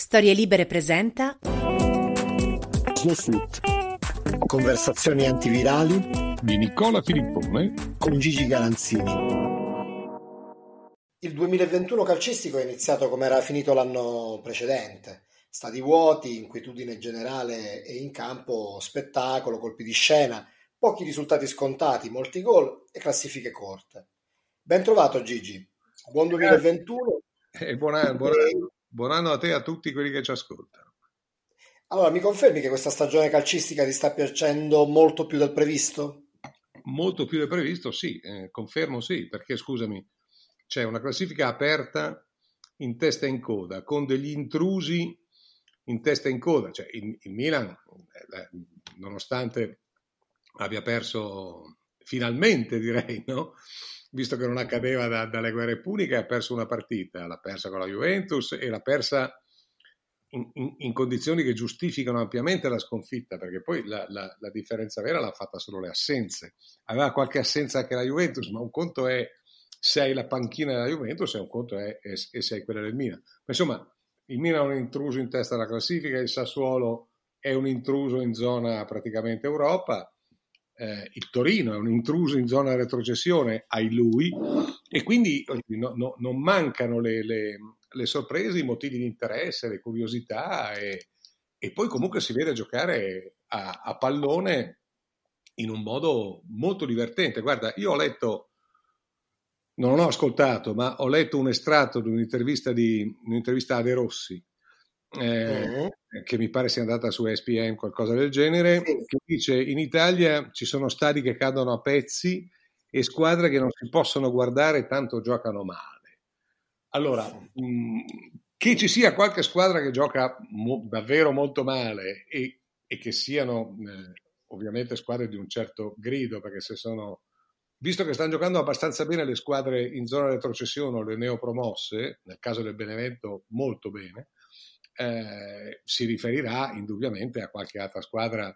Storie Libere presenta Snowsuit. Conversazioni antivirali di Nicola Filippone con Gigi Galanzini. Il 2021 calcistico è iniziato come era finito l'anno precedente. Stati vuoti, inquietudine generale e in campo spettacolo, colpi di scena, pochi risultati scontati, molti gol e classifiche corte. Ben trovato Gigi, buon 2021. E buon anno, buon anno, buon anno a te e a tutti quelli che ci ascoltano. Allora, mi confermi che questa stagione calcistica ti sta piacendo molto più del previsto? Molto più del previsto, sì, eh, confermo sì, perché scusami, c'è una classifica aperta in testa e in coda, con degli intrusi in testa e in coda. Cioè, il, il Milan, eh, nonostante abbia perso finalmente, direi, no? Visto che non accadeva da, dalle guerre puniche, ha perso una partita, l'ha persa con la Juventus e l'ha persa in, in, in condizioni che giustificano ampiamente la sconfitta, perché poi la, la, la, differenza vera l'ha fatta solo le assenze. Aveva qualche assenza anche la Juventus, ma un conto è se hai la panchina della Juventus e un conto è, è, è se hai quella del Milan. Ma insomma, il Milan è un intruso in testa alla classifica, il Sassuolo è un intruso in zona praticamente Europa eh, il Torino è un intruso in zona retrocessione, ai lui, e quindi no, no, non mancano le, le, le, sorprese, i motivi di interesse, le curiosità e, e poi comunque si vede giocare a, a, pallone in un modo molto divertente. Guarda, io ho letto, non ho ascoltato, ma ho letto un estratto di un'intervista, di, un'intervista a De Rossi eh, mm. che mi pare sia andata su ESPN, qualcosa del genere, sì. che dice in Italia ci sono stadi che cadono a pezzi e squadre che non si possono guardare tanto giocano male. Allora, mh, mm, che ci sia qualche squadra che gioca mo- davvero molto male e, e che siano eh, ovviamente squadre di un certo grido, perché se sono visto che stanno giocando abbastanza bene le squadre in zona retrocessione o le neopromosse, nel caso del Benevento molto bene, eh, si riferirà indubbiamente a qualche altra squadra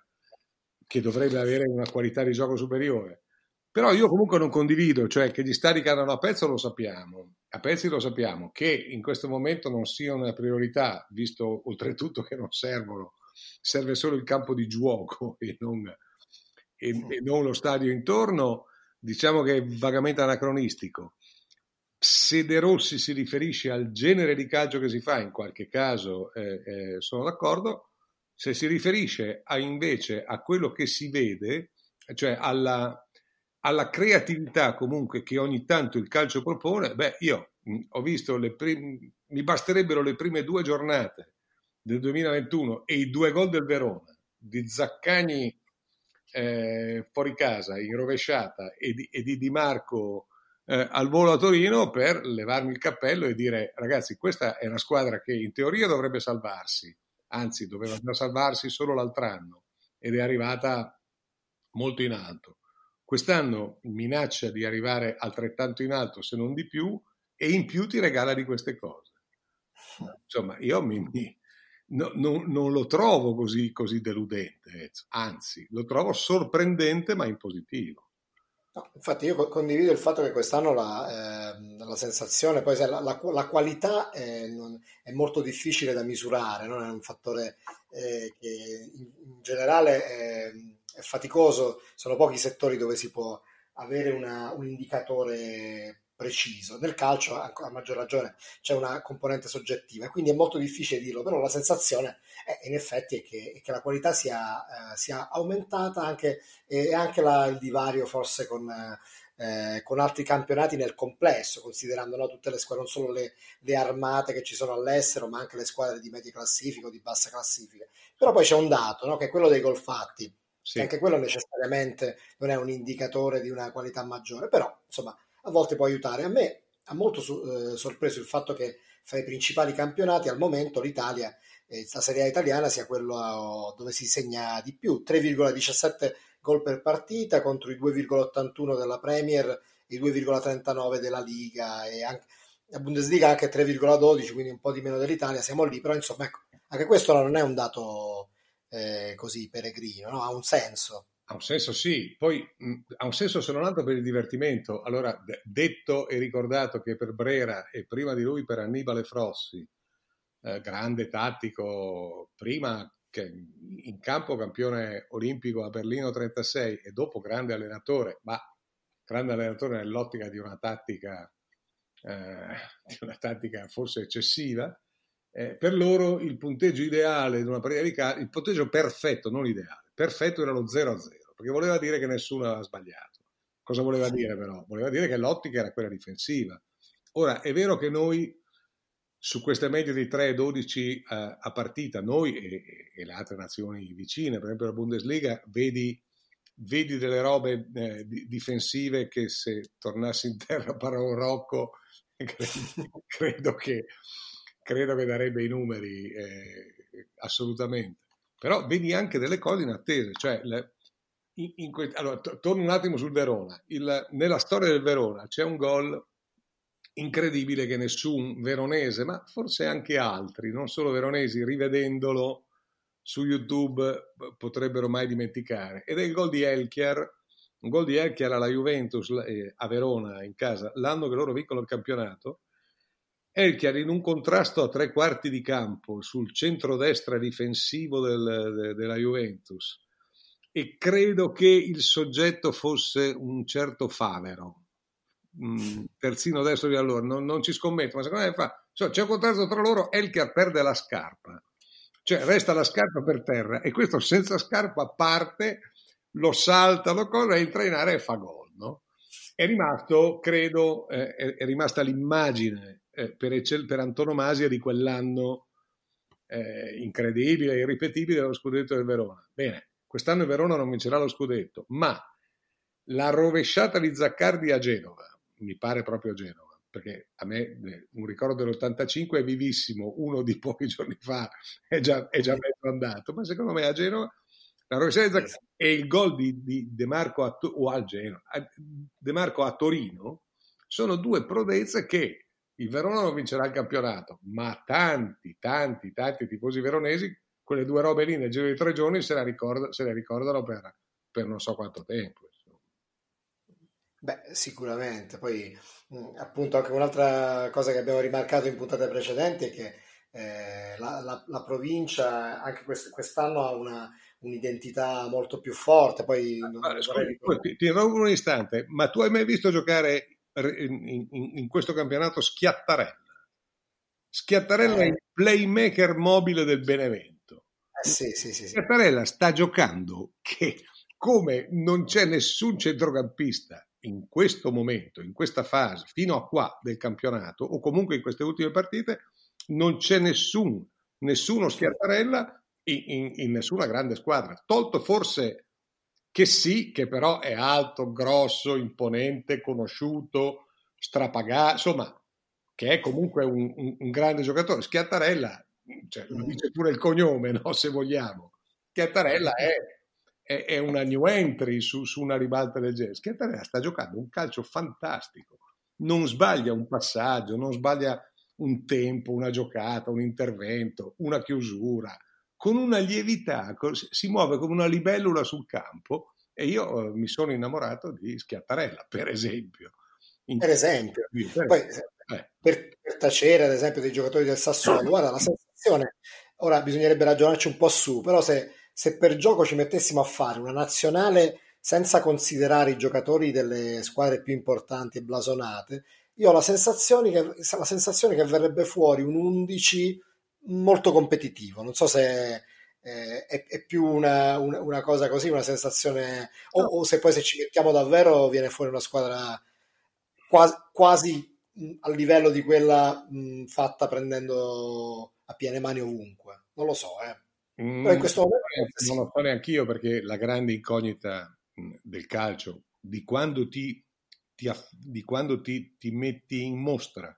che dovrebbe avere una qualità di gioco superiore. Però io comunque non condivido, cioè che gli stadi cadano a pezzo lo sappiamo, a pezzi lo sappiamo, che in questo momento non sia una priorità, visto oltretutto che non servono, serve solo il campo di gioco e non, e, e non lo stadio intorno, diciamo che è vagamente anacronistico. Se De Rossi si riferisce al genere di calcio che si fa, in qualche caso eh, eh, sono d'accordo. Se si riferisce a, invece a quello che si vede, cioè alla, alla, creatività comunque che ogni tanto il calcio propone, beh, io ho visto le prime, mi basterebbero le prime due giornate del 2021 e i due gol del Verona di Zaccagni eh, fuori casa in rovesciata e di, e di Di Marco eh, al volo a Torino per levarmi il cappello e dire ragazzi questa è una squadra che in teoria dovrebbe salvarsi, anzi doveva salvarsi solo l'altro anno ed è arrivata molto in alto. Quest'anno minaccia di arrivare altrettanto in alto se non di più e in più ti regala di queste cose. Insomma, io mi, mi, no, no, non lo trovo così, così deludente, anzi lo trovo sorprendente ma in positivo. Infatti io condivido il fatto che quest'anno la, eh, la sensazione, poi la, la, la qualità è, non, è, molto difficile da misurare, non è un fattore eh, che in, in generale è, è, faticoso, sono pochi settori dove si può avere una, un indicatore preciso. Nel calcio, a maggior ragione, c'è una componente soggettiva, quindi è molto difficile dirlo, però la sensazione è, in effetti è che, è che la qualità sia, eh, sia, aumentata anche, e anche la, il divario forse con... Eh, con altri campionati nel complesso, considerando no, tutte le squadre, non solo le, le, armate che ci sono all'estero, ma anche le squadre di media classifica o di bassa classifica. Però poi c'è un dato, no, che è quello dei gol fatti. Sì. Anche quello necessariamente non è un indicatore di una qualità maggiore, però insomma a volte può aiutare. A me ha molto eh, sorpreso il fatto che fra i principali campionati, al momento l'Italia, eh, la Serie A italiana sia quello dove si segna di più, 3,17 gol per partita contro i 2,81 della Premier i 2,39 della Liga e anche la Bundesliga anche 3,12, quindi un po' di meno dell'Italia, siamo lì, però insomma ecco, anche questo non è un dato eh, così peregrino, no? ha un senso. Ha un senso sì, poi mh, ha un senso se non altro per il divertimento. Allora, d- detto e ricordato che per Brera e prima di lui per Annibale Frossi, eh, grande tattico, prima che in campo campione olimpico a Berlino 36 e dopo grande allenatore, ma grande allenatore nell'ottica di una tattica, eh, di una tattica forse eccessiva, eh, per loro il punteggio ideale di una partita di calcio, il punteggio perfetto, non ideale, perfetto era lo 0-0, perché voleva dire che nessuno aveva sbagliato. Cosa voleva dire però? Voleva dire che l'ottica era quella difensiva. Ora, è vero che noi su queste medie di 3-12 uh, eh, a partita, noi e, e, le altre nazioni vicine, per esempio la Bundesliga, vedi, vedi delle robe eh, difensive che se tornassi in terra Parolo Rocco credo, credo che credo che darebbe i numeri eh, assolutamente. Però vedi anche delle cose inattese, cioè le, in, in que- allora, to- torno un attimo sul Verona. Il, nella storia del Verona c'è un gol incredibile che nessun veronese, ma forse anche altri, non solo veronesi, rivedendolo su YouTube potrebbero mai dimenticare. Ed è il gol di Elchiar, un gol di Elchiar alla Juventus eh, a Verona in casa, l'anno che loro vincono il campionato Elchiar in un contrasto a tre quarti di campo sul centro-destra difensivo del, de, della Juventus e credo che il soggetto fosse un certo Favero, mm, terzino destro di allora, non, non, ci scommetto, ma secondo me fa, cioè, c'è un contrasto tra loro, Elchiar perde la scarpa, cioè resta la scarpa per terra e questo senza scarpa parte, lo salta, lo corre, entra in area e fa gol, no? È rimasto, credo, eh, è, è rimasta l'immagine eh, per, ecce- per, antonomasia di quell'anno eh, incredibile, irripetibile dello scudetto del Verona. Bene, quest'anno il Verona non vincerà lo scudetto, ma la rovesciata di Zaccardi a Genova, mi pare proprio a Genova, perché a me eh, un ricordo dell'85 è vivissimo, uno di pochi giorni fa è già, è già mezzo andato, ma secondo me a Genova la rovesciata di Zaccardi e il gol di, di De Marco a, o a Genova, De Marco a Torino sono due prodezze che il Verona non vincerà il campionato, ma tanti, tanti, tanti tifosi veronesi, quelle due robe lì nel giro di tre giorni se, ricorda, se le ricordano per, per, non so quanto tempo. Beh, sicuramente. Poi, appunto, anche un'altra cosa che abbiamo rimarcato in puntate precedenti è che eh, la, la, la, provincia anche quest, quest'anno ha una, un'identità molto più forte. Poi, ah, scusi, ti, ti un istante, ma tu hai mai visto giocare in, in, in questo campionato Schiattarella. Schiattarella eh. è il playmaker mobile del Benevento. Eh, sì, sì, sì, Schiattarella sta giocando che come non c'è nessun centrocampista in questo momento, in questa fase, fino a qua del campionato, o comunque in queste ultime partite, non c'è nessun, nessuno Schiattarella in, in, in nessuna grande squadra, tolto forse che sì, che però è alto, grosso, imponente, conosciuto, strapagato, insomma, che è comunque un, un, un grande giocatore. Schiattarella, cioè, lo dice pure il cognome, no? se vogliamo. Schiattarella è, è, è una new entry su, su, una ribalta del genere. Schiattarella sta giocando un calcio fantastico, non sbaglia un passaggio, non sbaglia un tempo, una giocata, un intervento, una chiusura con una lievità, si muove come una libellula sul campo e io eh, mi sono innamorato di Schiattarella, per esempio. In... Per esempio. Per... Poi, eh. per, per, tacere, ad esempio, dei giocatori del Sassuolo, guarda, la sensazione, ora bisognerebbe ragionarci un po' su, però se, se per gioco ci mettessimo a fare una nazionale senza considerare i giocatori delle squadre più importanti e blasonate, io ho la sensazione che, la sensazione che verrebbe fuori un 11 molto competitivo. Non so se eh, è, è, più una, una, una, cosa così, una sensazione, o, o, se poi se ci mettiamo davvero viene fuori una squadra quasi, quasi a livello di quella mh, fatta prendendo a piene mani ovunque. Non lo so, eh. Mm, in questo momento non lo so neanche io perché la grande incognita del calcio di quando ti, ti, di quando ti, ti metti in mostra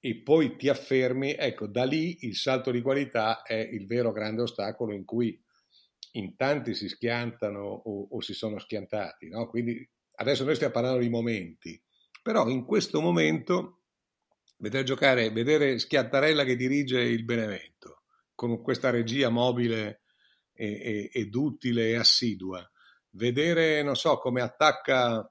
e poi ti affermi, ecco, da lì il salto di qualità è il vero grande ostacolo in cui in tanti si schiantano o, o si sono schiantati, no? Quindi adesso noi stiamo parlando di momenti, però in questo momento vedere giocare, vedere Schiattarella che dirige il Benevento con questa regia mobile e, e, ed utile e assidua, vedere, non so, come attacca,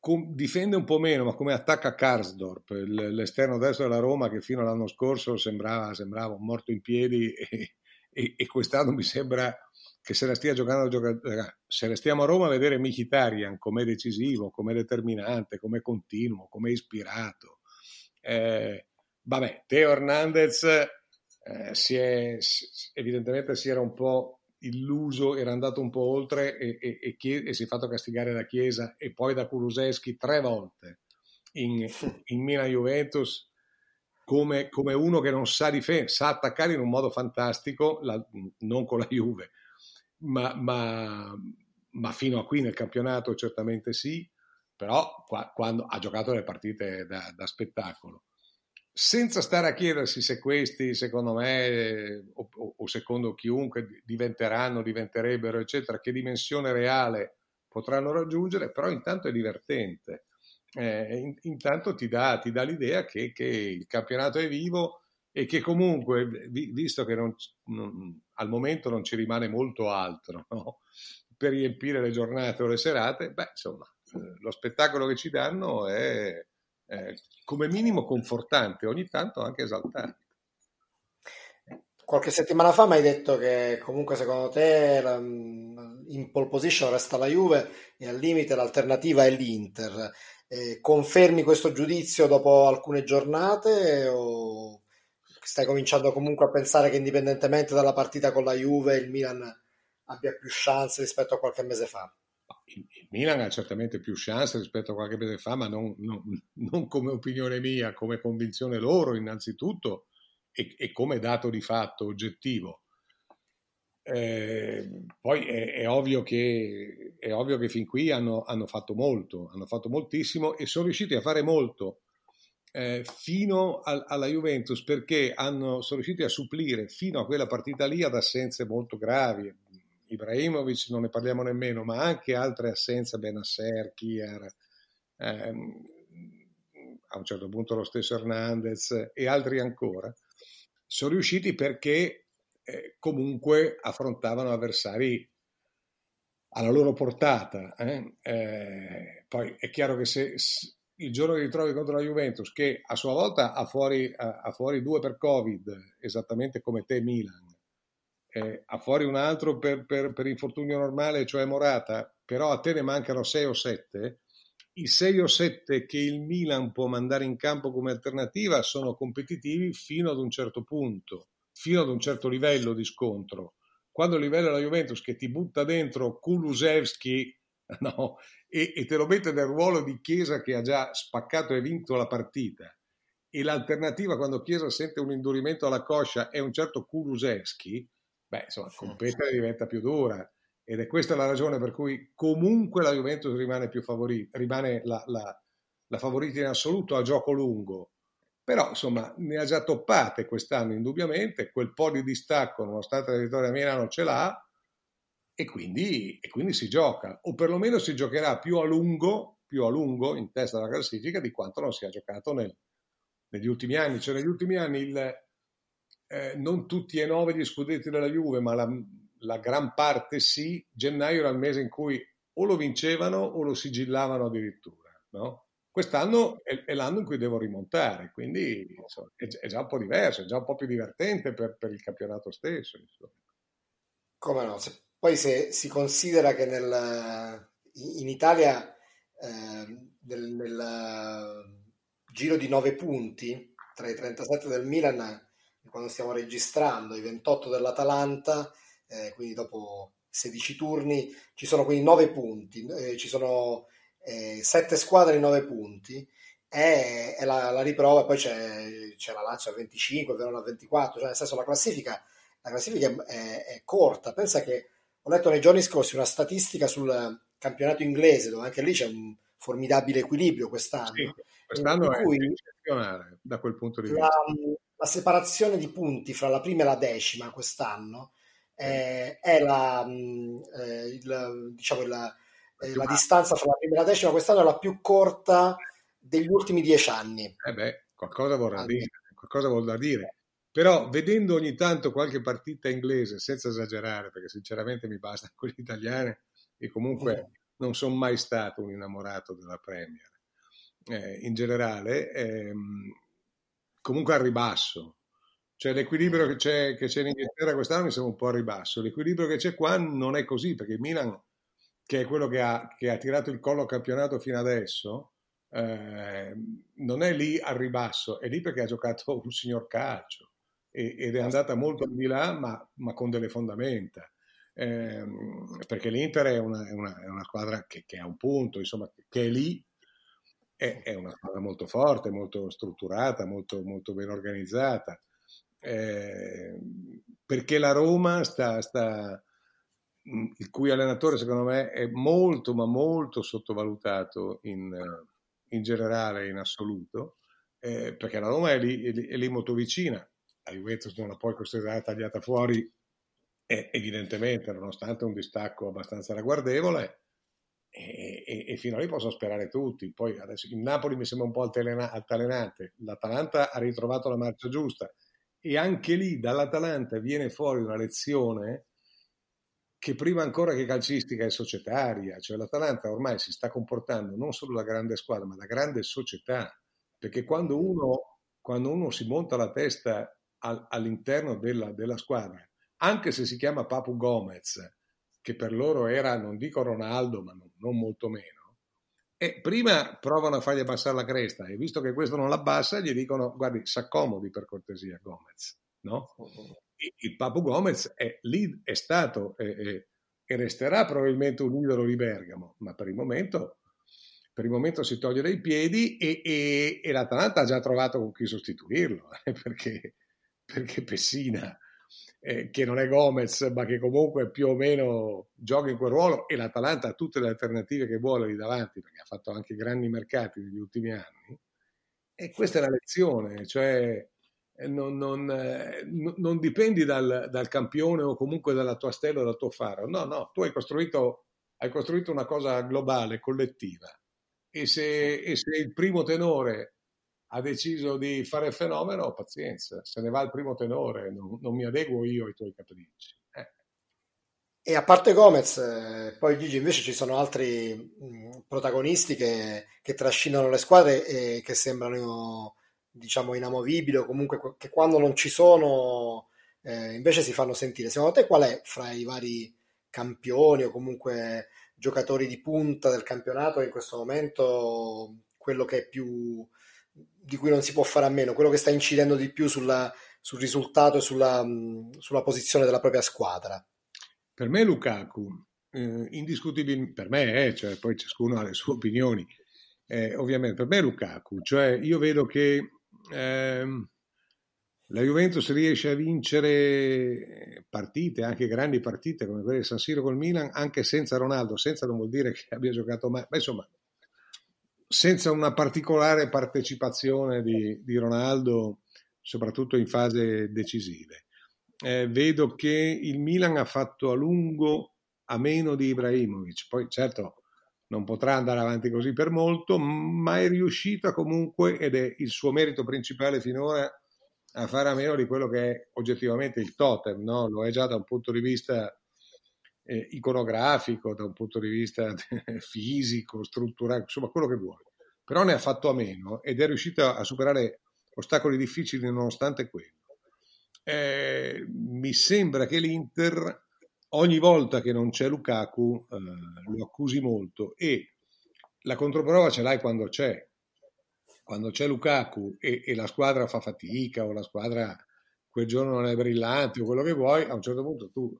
com, difende un po' meno, ma come attacca Karsdorp, l'esterno destro della Roma che fino all'anno scorso sembrava, sembrava un morto in piedi e, e, quest'anno mi sembra che se la stia giocando, se la stiamo a Roma a vedere Mkhitaryan come decisivo, come determinante, come continuo, come ispirato. Eh, vabbè, Teo Hernandez eh, si è, evidentemente si era un po' illuso, era andato un po' oltre e, e, e, e si è fatto castigare da Chiesa e poi da Kuluseschi tre volte in, in Milan-Juventus come, come, uno che non sa difendere, sa attaccare in un modo fantastico, la, non con la Juve, ma, ma, ma, fino a qui nel campionato certamente sì, però qua, quando ha giocato le partite da, da, spettacolo. Senza stare a chiedersi se questi, secondo me, o, o secondo chiunque, diventeranno, diventerebbero, eccetera, che dimensione reale potranno raggiungere, però intanto è divertente eh, in, intanto ti dà, ti dà l'idea che, che, il campionato è vivo e che comunque, vi, visto che non, non, al momento non ci rimane molto altro no? per riempire le giornate o le serate, beh, insomma, eh, lo spettacolo che ci danno è, è come minimo confortante, ogni tanto anche esaltante. Qualche settimana fa mi hai detto che comunque secondo te in pole position resta la Juve e al limite l'alternativa è l'Inter. Eh, confermi questo giudizio dopo alcune giornate o stai cominciando comunque a pensare che indipendentemente dalla partita con la Juve il Milan abbia più chance rispetto a qualche mese fa? Il, Milan ha certamente più chance rispetto a qualche mese fa, ma non, non, non come opinione mia, come convinzione loro innanzitutto e, e come dato di fatto oggettivo. Eh, poi è, è, ovvio che, è, ovvio che, fin qui hanno, hanno, fatto molto, hanno fatto moltissimo e sono riusciti a fare molto eh, fino a, alla Juventus perché hanno, sono riusciti a supplire fino a quella partita lì ad assenze molto gravi. Ibrahimovic non ne parliamo nemmeno, ma anche altre assenze, Benasser, Kier, ehm, a un certo punto lo stesso Hernandez e altri ancora. Sono riusciti perché eh, comunque affrontavano avversari alla loro portata. Eh? Eh, poi è chiaro che se, se, il giorno che ritrovi contro la Juventus, che a sua volta ha fuori, ha, ha fuori due per Covid, esattamente come te Milan, eh, ha fuori un altro per, per, per, infortunio normale, cioè Morata, però a te ne mancano 6 o 7, i 6 o 7 che il Milan può mandare in campo come alternativa sono competitivi fino ad un certo punto fino ad un certo livello di scontro. Quando il livello della Juventus che ti butta dentro Kulusevski no, e, e, te lo mette nel ruolo di Chiesa che ha già spaccato e vinto la partita, e l'alternativa quando Chiesa sente un indurimento alla coscia è un certo Kulusevski, beh, insomma, competere diventa più dura. Ed è questa la ragione per cui comunque la Juventus rimane più favorita, rimane la, la, la favorita in assoluto a gioco lungo però insomma ne ha già toppate quest'anno indubbiamente, quel po' di distacco nonostante la vittoria a Milano ce l'ha e quindi, e quindi, si gioca, o perlomeno si giocherà più a lungo, più a lungo in testa alla classifica di quanto non si è giocato nel, negli ultimi anni. Cioè negli ultimi anni il, eh, non tutti e nove gli scudetti della Juve, ma la, la gran parte sì, gennaio era il mese in cui o lo vincevano o lo sigillavano addirittura, no? Quest'anno è, è, l'anno in cui devo rimontare, quindi insomma, è, è, già un po' diverso, è già un po' più divertente per, per il campionato stesso. Insomma. Come no? Se, poi se si considera che nel, in Italia eh, nel, nel, giro di 9 punti tra i 37 del Milan, quando stiamo registrando, i 28 dell'Atalanta, eh, quindi dopo 16 turni, ci sono quindi 9 punti, eh, ci sono eh, sette squadre in nove punti è, è la, la, riprova, poi c'è, c'è, la Lazio a 25, Verona a 24, cioè nel senso la classifica, la classifica è, è, corta, pensa che ho letto nei giorni scorsi una statistica sul campionato inglese dove anche lì c'è un formidabile equilibrio quest'anno. Sì, Quest'anno è eccezionale da quel punto di vista. La, la, separazione di punti fra la prima e la decima quest'anno eh, è la, eh, il, diciamo la, eh, la distanza fra la prima e la decima quest'anno è la più corta degli ultimi dieci anni. Eh beh, qualcosa vorrà dire, qualcosa vorrà dire. Però vedendo ogni tanto qualche partita inglese, senza esagerare, perché sinceramente mi basta quelle italiane e comunque mm. non sono mai stato un innamorato della Premier, eh, in generale, ehm, comunque al ribasso. Cioè l'equilibrio che c'è, che c'è in Inghilterra quest'anno mi sembra un po' al ribasso. L'equilibrio che c'è qua non è così, perché il Milan, che è quello che ha, che ha tirato il collo al campionato fino adesso, eh, non è lì al ribasso, è lì perché ha giocato un signor calcio ed è andata molto al di là, ma, ma con delle fondamenta. Eh, perché l'Inter è una, è una, è una squadra che, che, ha un punto, insomma, che è lì, è, è una squadra molto forte, molto strutturata, molto, molto ben organizzata. Eh, perché la Roma sta, sta, il cui allenatore secondo me è molto ma molto sottovalutato in, in generale in assoluto eh, perché la Roma è lì, è lì, è lì molto vicina la Juventus non la puoi considerare tagliata fuori e evidentemente nonostante un distacco abbastanza ragguardevole e, e, e, fino a lì possono sperare tutti. Poi adesso il Napoli mi sembra un po' altalenante l'Atalanta ha ritrovato la marcia giusta e anche lì dall'Atalanta viene fuori una lezione che prima ancora che calcistica è societaria, cioè l'Atalanta ormai si sta comportando non solo da grande squadra ma da grande società, perché quando uno, quando uno si monta la testa all'interno della, della, squadra, anche se si chiama Papu Gomez, che per loro era, non dico Ronaldo, ma non, non molto meno, e prima provano a fargli abbassare la cresta e visto che questo non l'abbassa, gli dicono guardi, s'accomodi per cortesia Gomez, no? Il Papu Gomez è, lì, è stato e, e resterà probabilmente un idolo di Bergamo, ma per il momento per il momento si toglie dai piedi e, e, e l'Atalanta ha già trovato con chi sostituirlo, eh, perché perché Pessina, eh, che non è Gomez, ma che comunque più o meno gioca in quel ruolo, e l'Atalanta ha tutte le alternative che vuole lì davanti, perché ha fatto anche grandi mercati negli ultimi anni. E questa è la lezione, cioè eh, non, non, eh, non dipendi dal, dal, campione o comunque dalla tua stella o dal tuo faro. No, no, tu hai costruito, hai costruito una cosa globale, collettiva. E se, e se il primo tenore ha deciso di fare il fenomeno, pazienza, se ne va il primo tenore, non, non mi adeguo io ai tuoi capricci. Eh. E a parte Gomez, eh, poi Gigi invece ci sono altri mh, protagonisti che, che, trascinano le squadre e che sembrano diciamo inamovibili o comunque che quando non ci sono eh, invece si fanno sentire. Secondo te qual è fra i vari campioni o comunque giocatori di punta del campionato in questo momento quello che è più di cui non si può fare a meno, quello che sta incidendo di più sulla, sul risultato e sulla, sulla, posizione della propria squadra? Per me Lukaku, eh, indiscutibilmente, per me, eh, cioè, poi ciascuno ha le sue opinioni, eh, ovviamente per me Lukaku, cioè io vedo che ehm, la Juventus riesce a vincere partite, anche grandi partite come quelle di San Siro col Milan, anche senza Ronaldo, senza non vuol dire che abbia giocato mai, ma insomma senza una particolare partecipazione di, di Ronaldo, soprattutto in fase decisive. Eh, vedo che il Milan ha fatto a lungo a meno di Ibrahimovic, poi certo non potrà andare avanti così per molto, ma è riuscita comunque, ed è il suo merito principale finora, a fare a meno di quello che è oggettivamente il totem, no? lo è già da un punto di vista eh, iconografico, da un punto di vista fisico, strutturale, insomma quello che vuoi. Però ne ha fatto a meno ed è riuscito a superare ostacoli difficili nonostante quello. Eh, mi sembra che l'Inter ogni volta che non c'è Lukaku eh, lo accusi molto e la controprova ce l'hai quando c'è. Quando c'è Lukaku e, e la squadra fa fatica o la squadra quel giorno non è brillante o quello che vuoi, a un certo punto tu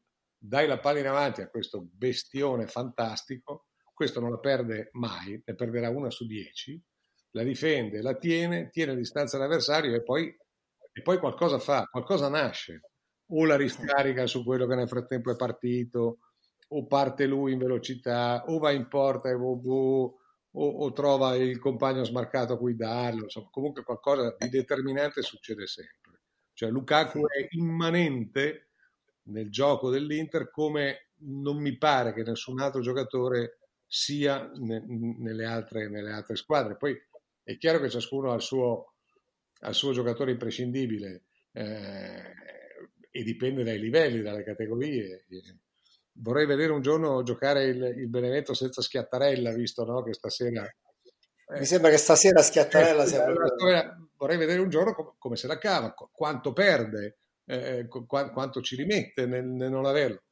dai la palla in avanti a questo bestione fantastico, questo non la perde mai, ne perderà una su dieci, la difende, la tiene, tiene a distanza l'avversario e poi, e poi qualcosa fa, qualcosa nasce. O la riscarica su quello che nel frattempo è partito, o parte lui in velocità, o va in porta e boh, boh, o, o trova il compagno smarcato a cui darlo, insomma, comunque qualcosa di determinante succede sempre. Cioè Lukaku è immanente nel gioco dell'Inter come non mi pare che nessun altro giocatore sia ne, nelle, altre, nelle, altre, squadre. Poi è chiaro che ciascuno ha il suo, ha il suo giocatore imprescindibile eh, e dipende dai livelli, dalle categorie. Vorrei vedere un giorno giocare il, il Benevento senza Schiattarella, visto no, che stasera... Eh, Mi sembra che stasera Schiattarella eh, sia... Vorrei vedere un giorno come, come se la cava, quanto perde, eh, quanto ci rimette nel, nel non averlo.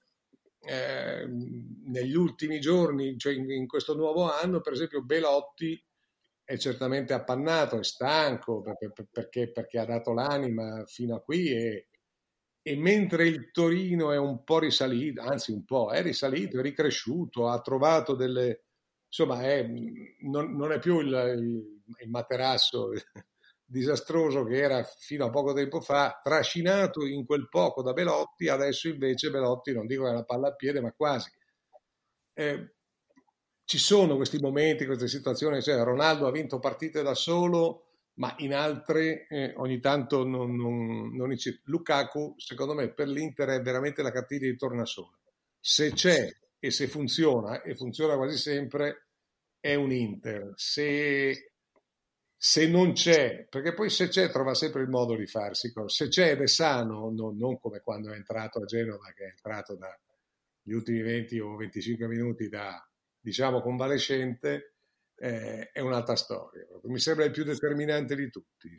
Eh, negli ultimi giorni, cioè in, in, questo nuovo anno, per esempio, Belotti è certamente appannato, è stanco perché, perché, perché ha dato l'anima fino a qui e, e, mentre il Torino è un po' risalito, anzi un po', è risalito, è ricresciuto, ha trovato delle... insomma, è, non, non, è più il, il, il materasso disastroso che era fino a poco tempo fa, trascinato in quel poco da Belotti, adesso invece Belotti non dico che è una palla a piede, ma quasi. Eh, ci sono questi momenti, queste situazioni, cioè Ronaldo ha vinto partite da solo, ma in altre eh, ogni tanto non, non, non Lukaku, secondo me, per l'Inter è veramente la cartina di tornasole. Se c'è e se funziona, e funziona quasi sempre, è un Inter. Se se non c'è, perché poi se c'è trova sempre il modo di farsi, se c'è ed è sano, non, non come quando è entrato a Genova, che è entrato dagli ultimi 20 o 25 minuti da, diciamo, convalescente, eh, è un'altra storia. Mi sembra il più determinante di tutti.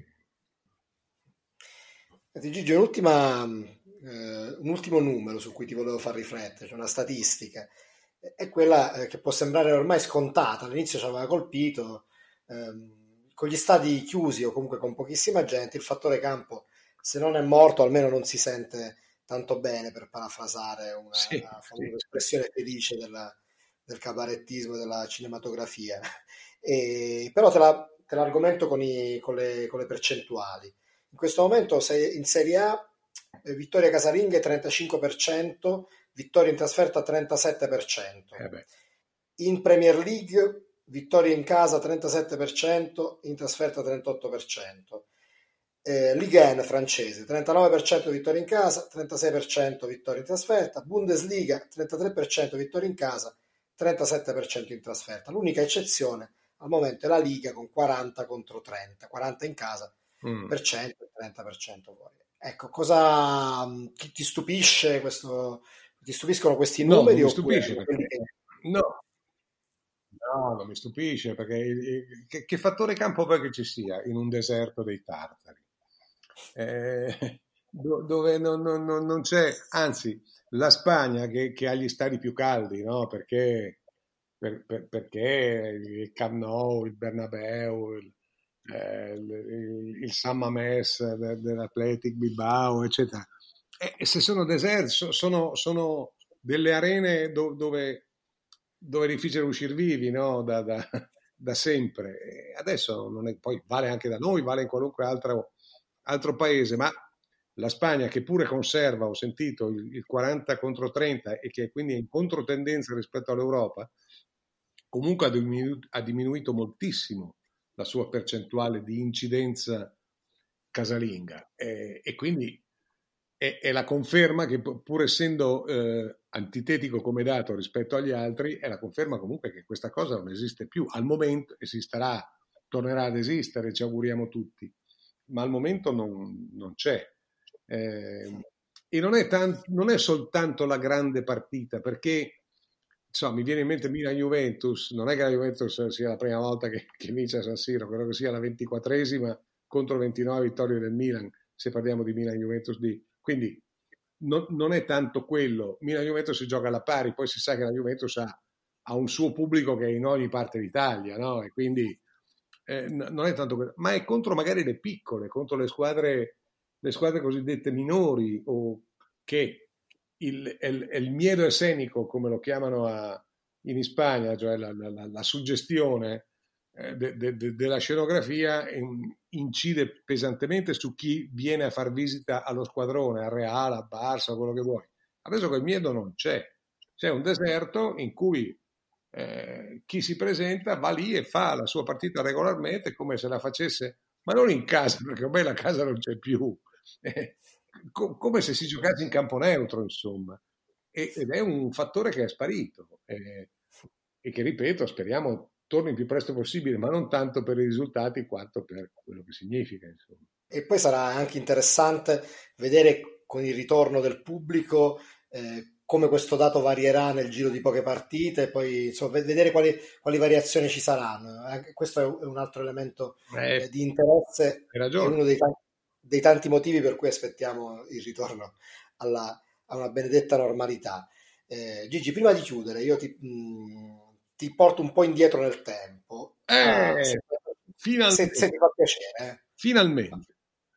Gigi, un'ultima, eh, un ultimo numero su cui ti volevo far riflettere, cioè una statistica, è quella eh, che può sembrare ormai scontata, all'inizio ci aveva colpito, ehm, con gli stadi chiusi o comunque con pochissima gente, il fattore campo, se non è morto, almeno non si sente tanto bene, per parafrasare una, sì, una sì. espressione felice della, del cabarettismo, della cinematografia. E, però te, la, te l'argomento con, i, con, le, con, le, percentuali. In questo momento sei in Serie A, eh, vittoria casalinghe 35%, vittoria in trasferta 37%. Eh in Premier League vittorie in casa 37%, in trasferta 38%. Eh, Ligue 1 francese, 39% vittorie in casa, 36% vittorie in trasferta. Bundesliga, 33% vittorie in casa, 37% in trasferta. L'unica eccezione al momento è la Liga con 40 contro 30, 40 in casa mm. per cento e 30% fuori. Ecco, cosa ti, ti stupisce questo? Ti stupiscono questi numeri? No, mi stupisce perché... No, No, mi stupisce perché che, che, fattore campo vuoi che ci sia in un deserto dei tartari? Eh, dove non, non, non, c'è, anzi, la Spagna che, che, ha gli stadi più caldi, no? Perché, per, per, perché il Camp Nou, il Bernabeu, il, eh, il, il San Mamés dell'Athletic Bilbao, eccetera. E, se sono deserti, sono, sono delle arene dove dove è difficile uscire vivi no? da, da, da, sempre. Adesso non è, poi vale anche da noi, vale in qualunque altro, altro paese, ma la Spagna che pure conserva, ho sentito, il, il 40 contro 30 e che quindi è in controtendenza rispetto all'Europa, comunque ha diminuito, ha diminuito moltissimo la sua percentuale di incidenza casalinga e, e quindi è, è, la conferma che pur essendo eh, antitetico come dato rispetto agli altri, è la conferma comunque che questa cosa non esiste più. Al momento esisterà, tornerà ad esistere, ci auguriamo tutti, ma al momento non, non c'è. Eh, e non è, tant- non è, soltanto la grande partita, perché insomma, mi viene in mente Milan-Juventus, non è che la Juventus sia la prima volta che, che vince a San Siro, credo che sia la ventiquattresima contro 29 vittorie del Milan, se parliamo di Milan-Juventus di quindi non, non è tanto quello. Milan-Juventus si gioca alla pari, poi si sa che la Juventus ha, ha un suo pubblico che è in ogni parte d'Italia, no? E quindi eh, non è tanto quello, ma è contro magari le piccole, contro le squadre, le squadre cosiddette minori o che il, il, il miedo escenico, come lo chiamano a, in Spagna, cioè la, la, la suggestione eh, de, de, de, della scenografia, incide pesantemente su chi viene a far visita allo squadrone, al Real, a Barça, quello che vuoi. Adesso quel miedo non c'è. C'è un deserto in cui eh, chi si presenta va lì e fa la sua partita regolarmente come se la facesse, ma non in casa, perché ormai la casa non c'è più, eh, co- come se si giocasse in campo neutro, insomma. E, ed è un fattore che è sparito eh, e che, ripeto, speriamo torni il più presto possibile, ma non tanto per i risultati quanto per quello che significa. Insomma. E poi sarà anche interessante vedere con il ritorno del pubblico eh, come questo dato varierà nel giro di poche partite, poi insomma, vedere quali, quali, variazioni ci saranno. Anche questo è un altro elemento eh, di interesse, è uno dei tanti, dei tanti, motivi per cui aspettiamo il ritorno alla, a una benedetta normalità. Eh, Gigi, prima di chiudere, io ti, mh, ti, porto un po' indietro nel tempo. Eh, ah, se, finalmente. Se, se, ti fa piacere. Eh. Finalmente.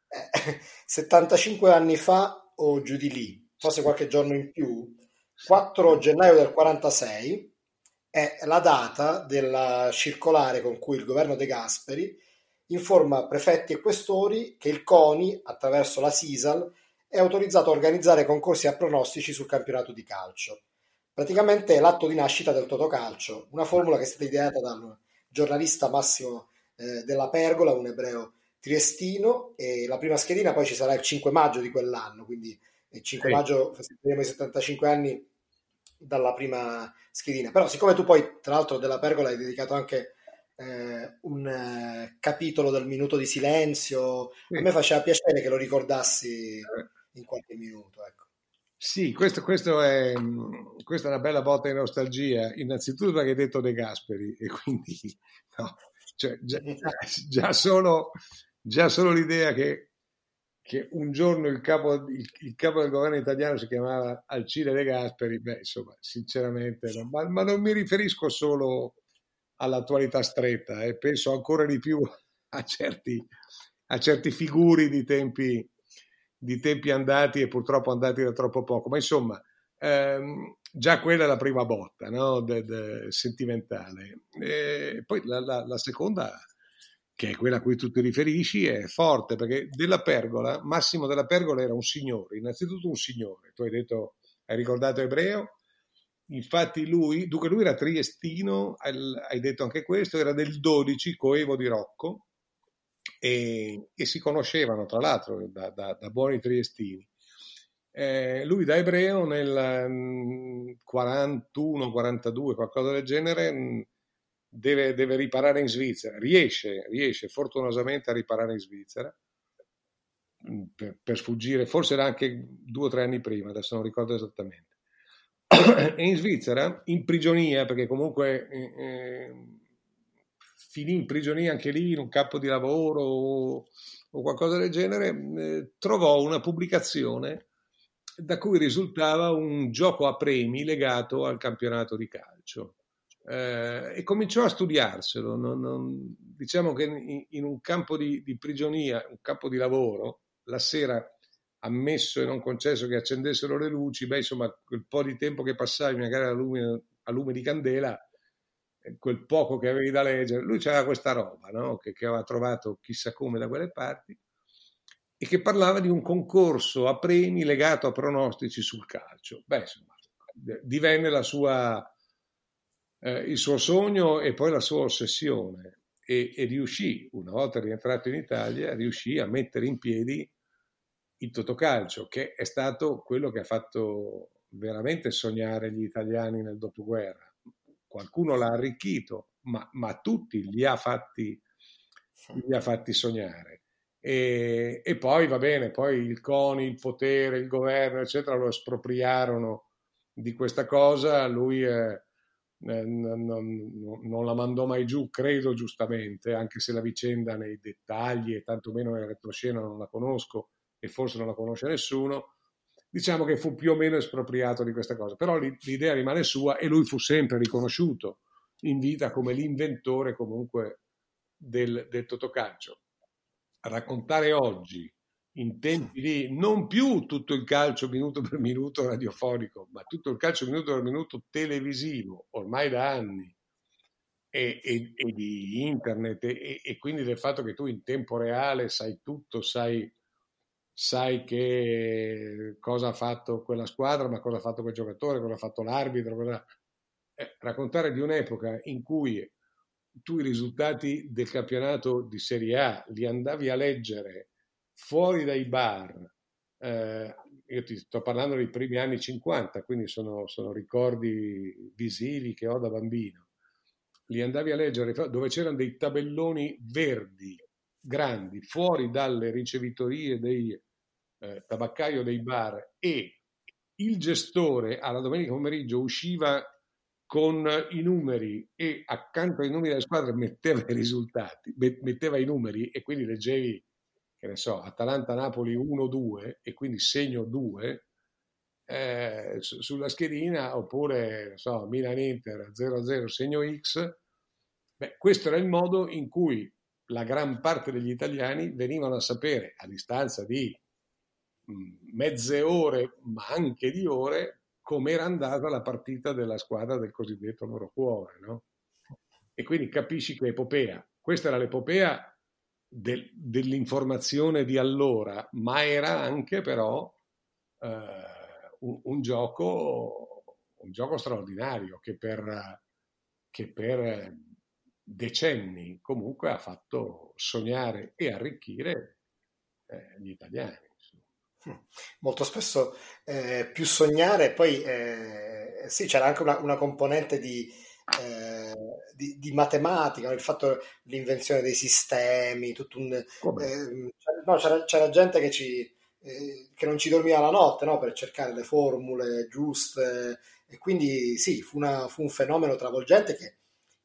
75 anni fa o giù di lì, forse qualche giorno in più, 4 gennaio del 46 è la data della circolare con cui il governo De Gasperi informa prefetti e questori che il CONI, attraverso la SISAL, è autorizzato a organizzare concorsi a pronostici sul campionato di calcio. Praticamente è l'atto di nascita del Totocalcio, una formula che è stata ideata dal giornalista Massimo eh, della Pergola, un ebreo triestino e la prima schedina poi ci sarà il 5 maggio di quell'anno, quindi il 5 sì. maggio festeggiamo i 75 anni dalla prima schedina. Però siccome tu poi, tra l'altro, della Pergola hai dedicato anche eh, un eh, capitolo del minuto di silenzio, sì. a me faceva piacere che lo ricordassi eh. in qualche minuto. Ecco. Sì, questo, questo è, questa è una bella botta di nostalgia, innanzitutto perché hai detto De Gasperi e quindi no, cioè, già, già, solo già solo l'idea che, che un giorno il capo, il, il capo, del governo italiano si chiamava Alcide De Gasperi, beh, insomma, sinceramente, no. ma, ma, non mi riferisco solo all'attualità stretta, eh, penso ancora di più a certi, a certi figuri di tempi, di tempi andati e purtroppo andati da troppo poco, ma insomma, ehm, già quella è la prima botta no? de, de, sentimentale. E poi la, la, la seconda che è quella a cui tu ti riferisci, è forte perché della Pergola, Massimo della Pergola era un signore, innanzitutto un signore. Tu hai detto, hai ricordato ebreo, infatti lui, dunque lui era triestino, hai detto anche questo, era del 12, coevo di Rocco, e, e si conoscevano tra l'altro da, da, da buoni triestini. Eh, lui da ebreo nel 41-42, mm, qualcosa del genere, mm, deve, deve, riparare in Svizzera, riesce, riesce fortunosamente a riparare in Svizzera mm, per, per, sfuggire, forse era anche due o tre anni prima, adesso non ricordo esattamente. e in Svizzera, in prigionia, perché comunque eh, eh, finì in prigionia anche lì in un campo di lavoro o, o qualcosa del genere, eh, trovò una pubblicazione da cui risultava un gioco a premi legato al campionato di calcio eh, e cominciò a studiarselo. Non, non, diciamo che in, in un campo di, di, prigionia, un campo di lavoro, la sera ammesso e non concesso che accendessero le luci, beh, insomma, quel po' di tempo che passavi magari a lume, a lume di candela, quel poco che avevi da leggere, lui c'era questa roba no? che, che aveva trovato chissà come da quelle parti e che parlava di un concorso a premi legato a pronostici sul calcio. Beh, insomma, divenne sua eh, il suo sogno e poi la sua ossessione e, e, riuscì, una volta rientrato in Italia, riuscì a mettere in piedi il Totocalcio, che è stato quello che ha fatto veramente sognare gli italiani nel dopoguerra. Qualcuno l'ha arricchito, ma, ma tutti li ha fatti, li ha fatti sognare. E, e, poi va bene, poi il CONI, il potere, il governo, eccetera, lo espropriarono di questa cosa. Lui eh, non, non, non, la mandò mai giù, credo giustamente, anche se la vicenda nei dettagli e tantomeno nella retroscena non la conosco e forse non la conosce nessuno, diciamo che fu più o meno espropriato di questa cosa, però l'idea rimane sua e lui fu sempre riconosciuto in vita come l'inventore comunque del, del Totocalcio. Raccontare oggi in tempi di non più tutto il calcio minuto per minuto radiofonico, ma tutto il calcio minuto per minuto televisivo, ormai da anni, e, e, e di internet, e, e, quindi del fatto che tu in tempo reale sai tutto, sai, sai che cosa ha fatto quella squadra, ma cosa ha fatto quel giocatore, cosa ha fatto l'arbitro, cosa... eh, raccontare di un'epoca in cui tu i risultati del campionato di Serie A li andavi a leggere fuori dai bar, eh, io ti sto parlando dei primi anni 50, quindi sono, sono, ricordi visivi che ho da bambino, li andavi a leggere dove c'erano dei tabelloni verdi, grandi, fuori dalle ricevitorie dei eh, tabaccaio dei bar e il gestore alla domenica pomeriggio usciva con i numeri e accanto ai numeri delle squadre metteva i risultati, metteva i numeri e quindi leggevi, che ne so, Atalanta-Napoli 1-2 e quindi segno 2 eh, sulla schedina oppure, so, Milan-Inter 0-0 segno X. Beh, questo era il modo in cui la gran parte degli italiani venivano a sapere a distanza di mezze ore, ma anche di ore, com'era andata la partita della squadra del cosiddetto loro cuore. No? E quindi capisci che epopea. Questa era l'epopea del, dell'informazione di allora, ma era anche però eh, un, un, gioco, un, gioco, straordinario che per, che per decenni comunque ha fatto sognare e arricchire eh, gli italiani. Molto spesso eh, più sognare, poi eh, sì, c'era anche una, una componente di, eh, di, di, matematica, il fatto l'invenzione dei sistemi, tutto un, ehm, no, c'era, c'era, gente che, ci, eh, che, non ci dormiva la notte no, per cercare le formule giuste, e quindi sì, fu, una, fu un fenomeno travolgente che,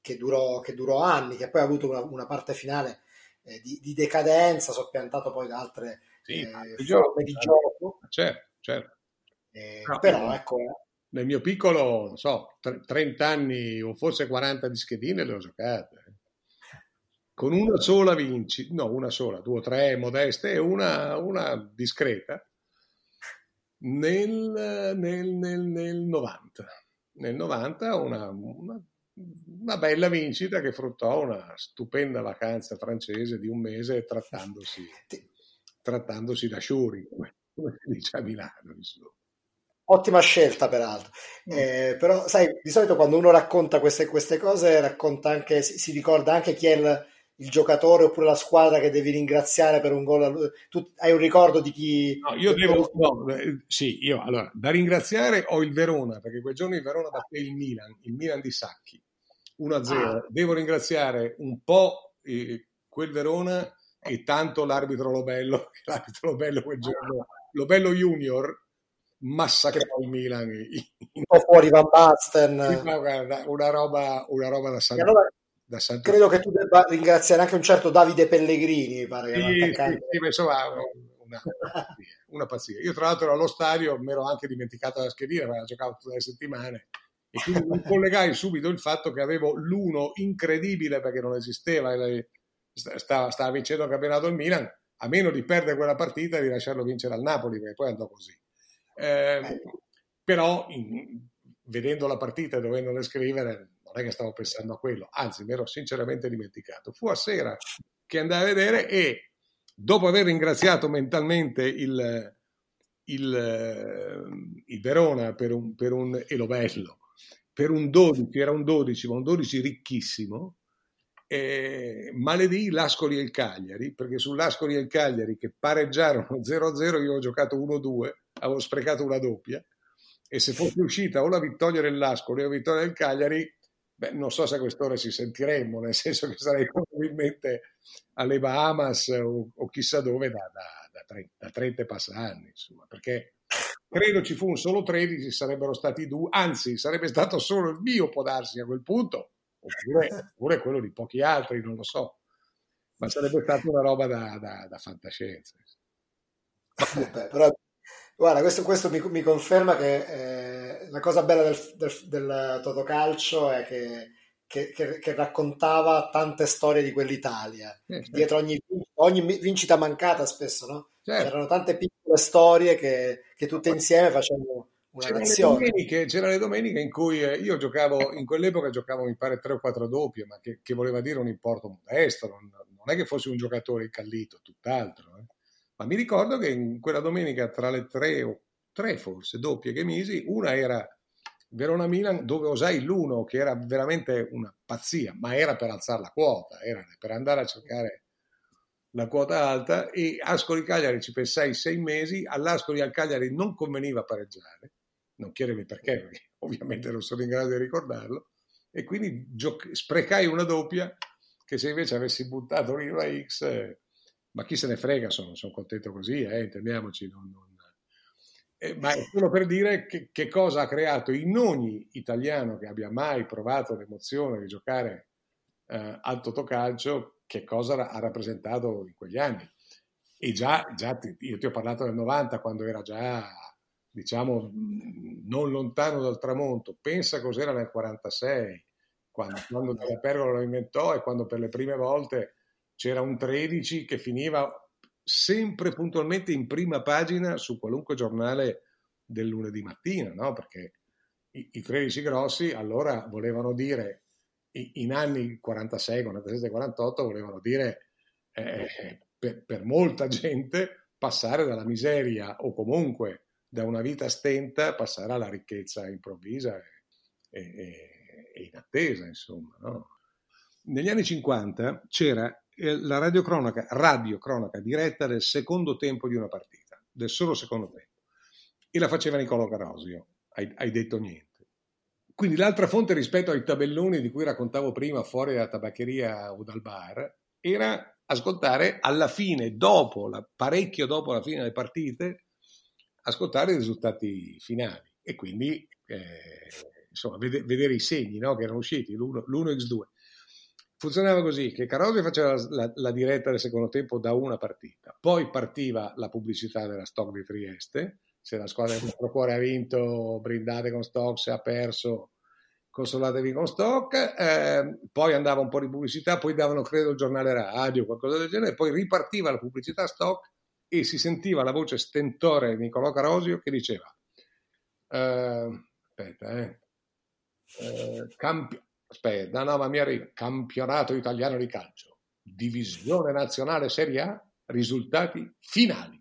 che, durò, che, durò, anni, che poi ha avuto una, una parte finale eh, di, di, decadenza, soppiantato poi da altre sì, eh, forme di gioco. Certo, certo. Eh, no, però ecco... Nel mio piccolo, non so, 30 anni o forse 40 di schedine le ho giocate. Eh. Con una sola vinci, no, una sola, due o tre modeste e una, una discreta nel, nel, nel, nel 90. Nel 90 una, una una bella vincita che fruttò una stupenda vacanza francese di un mese trattandosi trattandosi da Sciuri, come, si dice a Milano. Insomma. Ottima scelta, peraltro. Eh, però, sai, di solito quando uno racconta queste, queste cose, racconta anche, si, si, ricorda anche chi è il, il, giocatore oppure la squadra che devi ringraziare per un gol. Tu hai un ricordo di chi. No, io devo. No, eh, sì, io allora da ringraziare ho il Verona, perché quel giorno il Verona batté il Milan, il Milan di Sacchi 1-0. Ah. Devo ringraziare un po' eh, quel Verona e tanto l'arbitro Lobello, l'arbitro Lobello quel giorno, Lobello Junior massacrò il Milan un po' fuori Van Basten. Una roba, una roba da San allora, credo che tu debba ringraziare anche un certo Davide Pellegrini mi pare sì, sì, sì, insomma una, una, pazzia io tra l'altro ero allo stadio mi ero anche dimenticato la schedina ma la giocavo tutte le settimane. E quindi mi collegai subito il fatto che avevo l'uno incredibile perché non esisteva stava, stava vincendo il campionato il Milan, a meno di perdere quella partita e di lasciarlo vincere al Napoli, perché poi andò così. Eh, però, in, vedendo la partita e dovendole scrivere, non è che stavo pensando a quello, anzi, mi ero sinceramente dimenticato. Fu a sera che andai a vedere e dopo aver ringraziato mentalmente il, il, il Verona per un, per un Elobello, per un 12, era un 12, ma un 12 ricchissimo, eh, maledì l'Ascoli e il Cagliari, perché sull'Ascoli e il Cagliari che pareggiarono 0-0 io ho giocato 1-2, avevo sprecato una doppia e se fosse uscita o la vittoria dell'Ascoli o la vittoria del Cagliari, beh, non so se a quest'ora ci sentiremmo, nel senso che sarei probabilmente alle Bahamas o, o chissà dove da, da, da, 30, da 30 passanni, insomma, perché credo ci fu un solo 13, sarebbero stati due, anzi sarebbe stato solo il mio può darsi a quel punto, oppure, oppure, quello di pochi altri, non lo so, ma sarebbe stata una roba da, da, da fantascienza. Beh, però, guarda, questo, questo mi, mi, conferma che eh, la cosa bella del, del, del Totocalcio è che, che, che, che, raccontava tante storie di quell'Italia. Eh, certo. Dietro ogni, ogni, vincita mancata spesso, no? Certo. C'erano tante piccole storie che, tutte insieme facevano c'erano le, domeniche, c'erano le domeniche in cui eh, io giocavo, in quell'epoca giocavo mi pare 3 o 4 doppie, ma che, che voleva dire un importo modesto, non, non, è che fossi un giocatore incallito, tutt'altro. Eh. Ma mi ricordo che in quella domenica tra le tre o tre forse doppie che misi, una era Verona-Milan dove usai l'uno che era veramente una pazzia, ma era per alzare la quota, era per andare a cercare la quota alta e Ascoli-Cagliari ci pensai sei mesi, all'Ascoli al Cagliari non conveniva pareggiare, non chiedermi perché, perché ovviamente non sono in grado di ricordarlo, e quindi gioc- sprecai una doppia che se invece avessi buttato lì una X, eh, ma chi se ne frega, sono, sono contento così, eh, intendiamoci, non, non... Eh, ma è solo per dire che, che, cosa ha creato in ogni italiano che abbia mai provato l'emozione di giocare eh, al totocalcio, che cosa ha rappresentato in quegli anni. E già, già ti, io ti ho parlato del 90, quando era già diciamo, non lontano dal tramonto. Pensa cos'era nel 46, quando, quando Della Pergola lo inventò e quando per le prime volte c'era un 13 che finiva sempre puntualmente in prima pagina su qualunque giornale del lunedì mattina, no? perché i, i 13 grossi allora volevano dire, in anni 46, 47, 48, volevano dire eh, per, per molta gente passare dalla miseria o comunque da una vita stenta passare alla ricchezza improvvisa e, e, e inattesa, insomma. No? Negli anni 50 c'era eh, la radiocronaca, radiocronaca diretta del secondo tempo di una partita, del solo secondo tempo, e la faceva Niccolo Carosio, hai, hai detto niente. Quindi l'altra fonte rispetto ai tabelloni di cui raccontavo prima fuori dalla tabaccheria o dal bar era ascoltare alla fine, dopo, la, parecchio dopo la fine delle partite, ascoltare i risultati finali. E quindi eh, insomma, vedere, vedere i segni no, che erano usciti, l'1x2. Funzionava così, che Carosi faceva la, la, la, diretta del secondo tempo da una partita, poi partiva la pubblicità della Stock di Trieste, se la squadra del nostro cuore ha vinto, brindate con Stock, se ha perso, consolatevi con Stock, eh, poi andava un po' di pubblicità, poi davano credo il giornale radio, qualcosa del genere, poi ripartiva la pubblicità Stock e si sentiva la voce stentore di Nicolò Carosio che diceva eh, aspetta eh, eh, campi- aspetta no ma mi arriva campionato italiano di calcio divisione nazionale Serie A risultati finali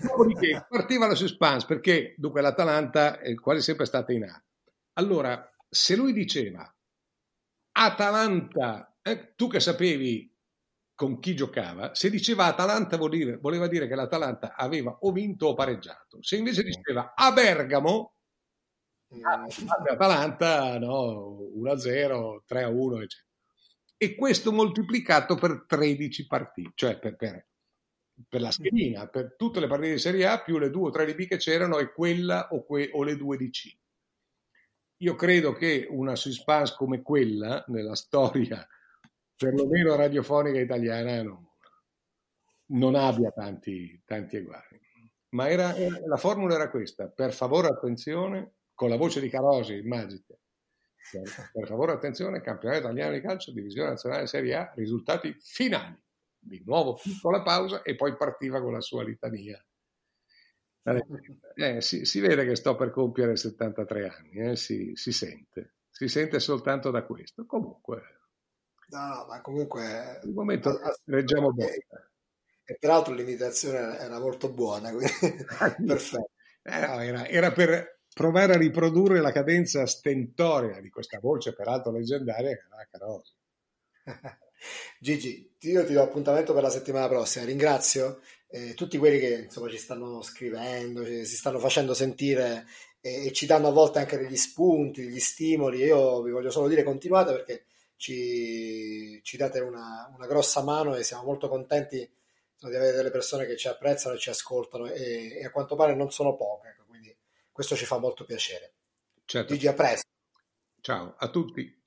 Dopodiché partiva la suspense perché dunque l'Atalanta è quasi sempre stata in A. Allora, se lui diceva Atalanta, eh, tu che sapevi con chi giocava, se diceva Atalanta dire, voleva dire che l'Atalanta aveva o vinto o pareggiato. Se invece diceva a Bergamo, mm. Atalanta no, 1-0, 3-1, eccetera. E questo moltiplicato per 13 partite, cioè per, per, per, la schedina, per tutte le partite di Serie A, più le due o tre di B che c'erano e quella o, que, o le due di C. Io credo che una suspense come quella, nella storia perlomeno radiofonica italiana non, non abbia tanti, tanti eguali. Ma era, la formula era questa, per favore attenzione, con la voce di Carosi, immagine, per favore attenzione, campionato italiano di calcio, divisione nazionale Serie A, risultati finali. Di nuovo piccola pausa e poi partiva con la sua litania. Eh, si, si, vede che sto per compiere 73 anni, eh, si, si sente, si sente soltanto da questo. Comunque, No, no, ma comunque... Il momento reggiamo bene. E peraltro l'imitazione era molto buona, quindi perfetto. Eh, no, era, era, per provare a riprodurre la cadenza stentoria di questa voce, peraltro leggendaria, che era Carosi. Gigi, io ti do appuntamento per la settimana prossima. Ringrazio eh, tutti quelli che insomma, ci stanno scrivendo, ci, si stanno facendo sentire e, e, ci danno a volte anche degli spunti, degli stimoli. Io vi voglio solo dire continuate perché ci, ci date una, una, grossa mano e siamo molto contenti di avere delle persone che ci apprezzano e ci ascoltano e, e a quanto pare non sono poche, quindi questo ci fa molto piacere. Certo. Gigi, a presto. Ciao a tutti.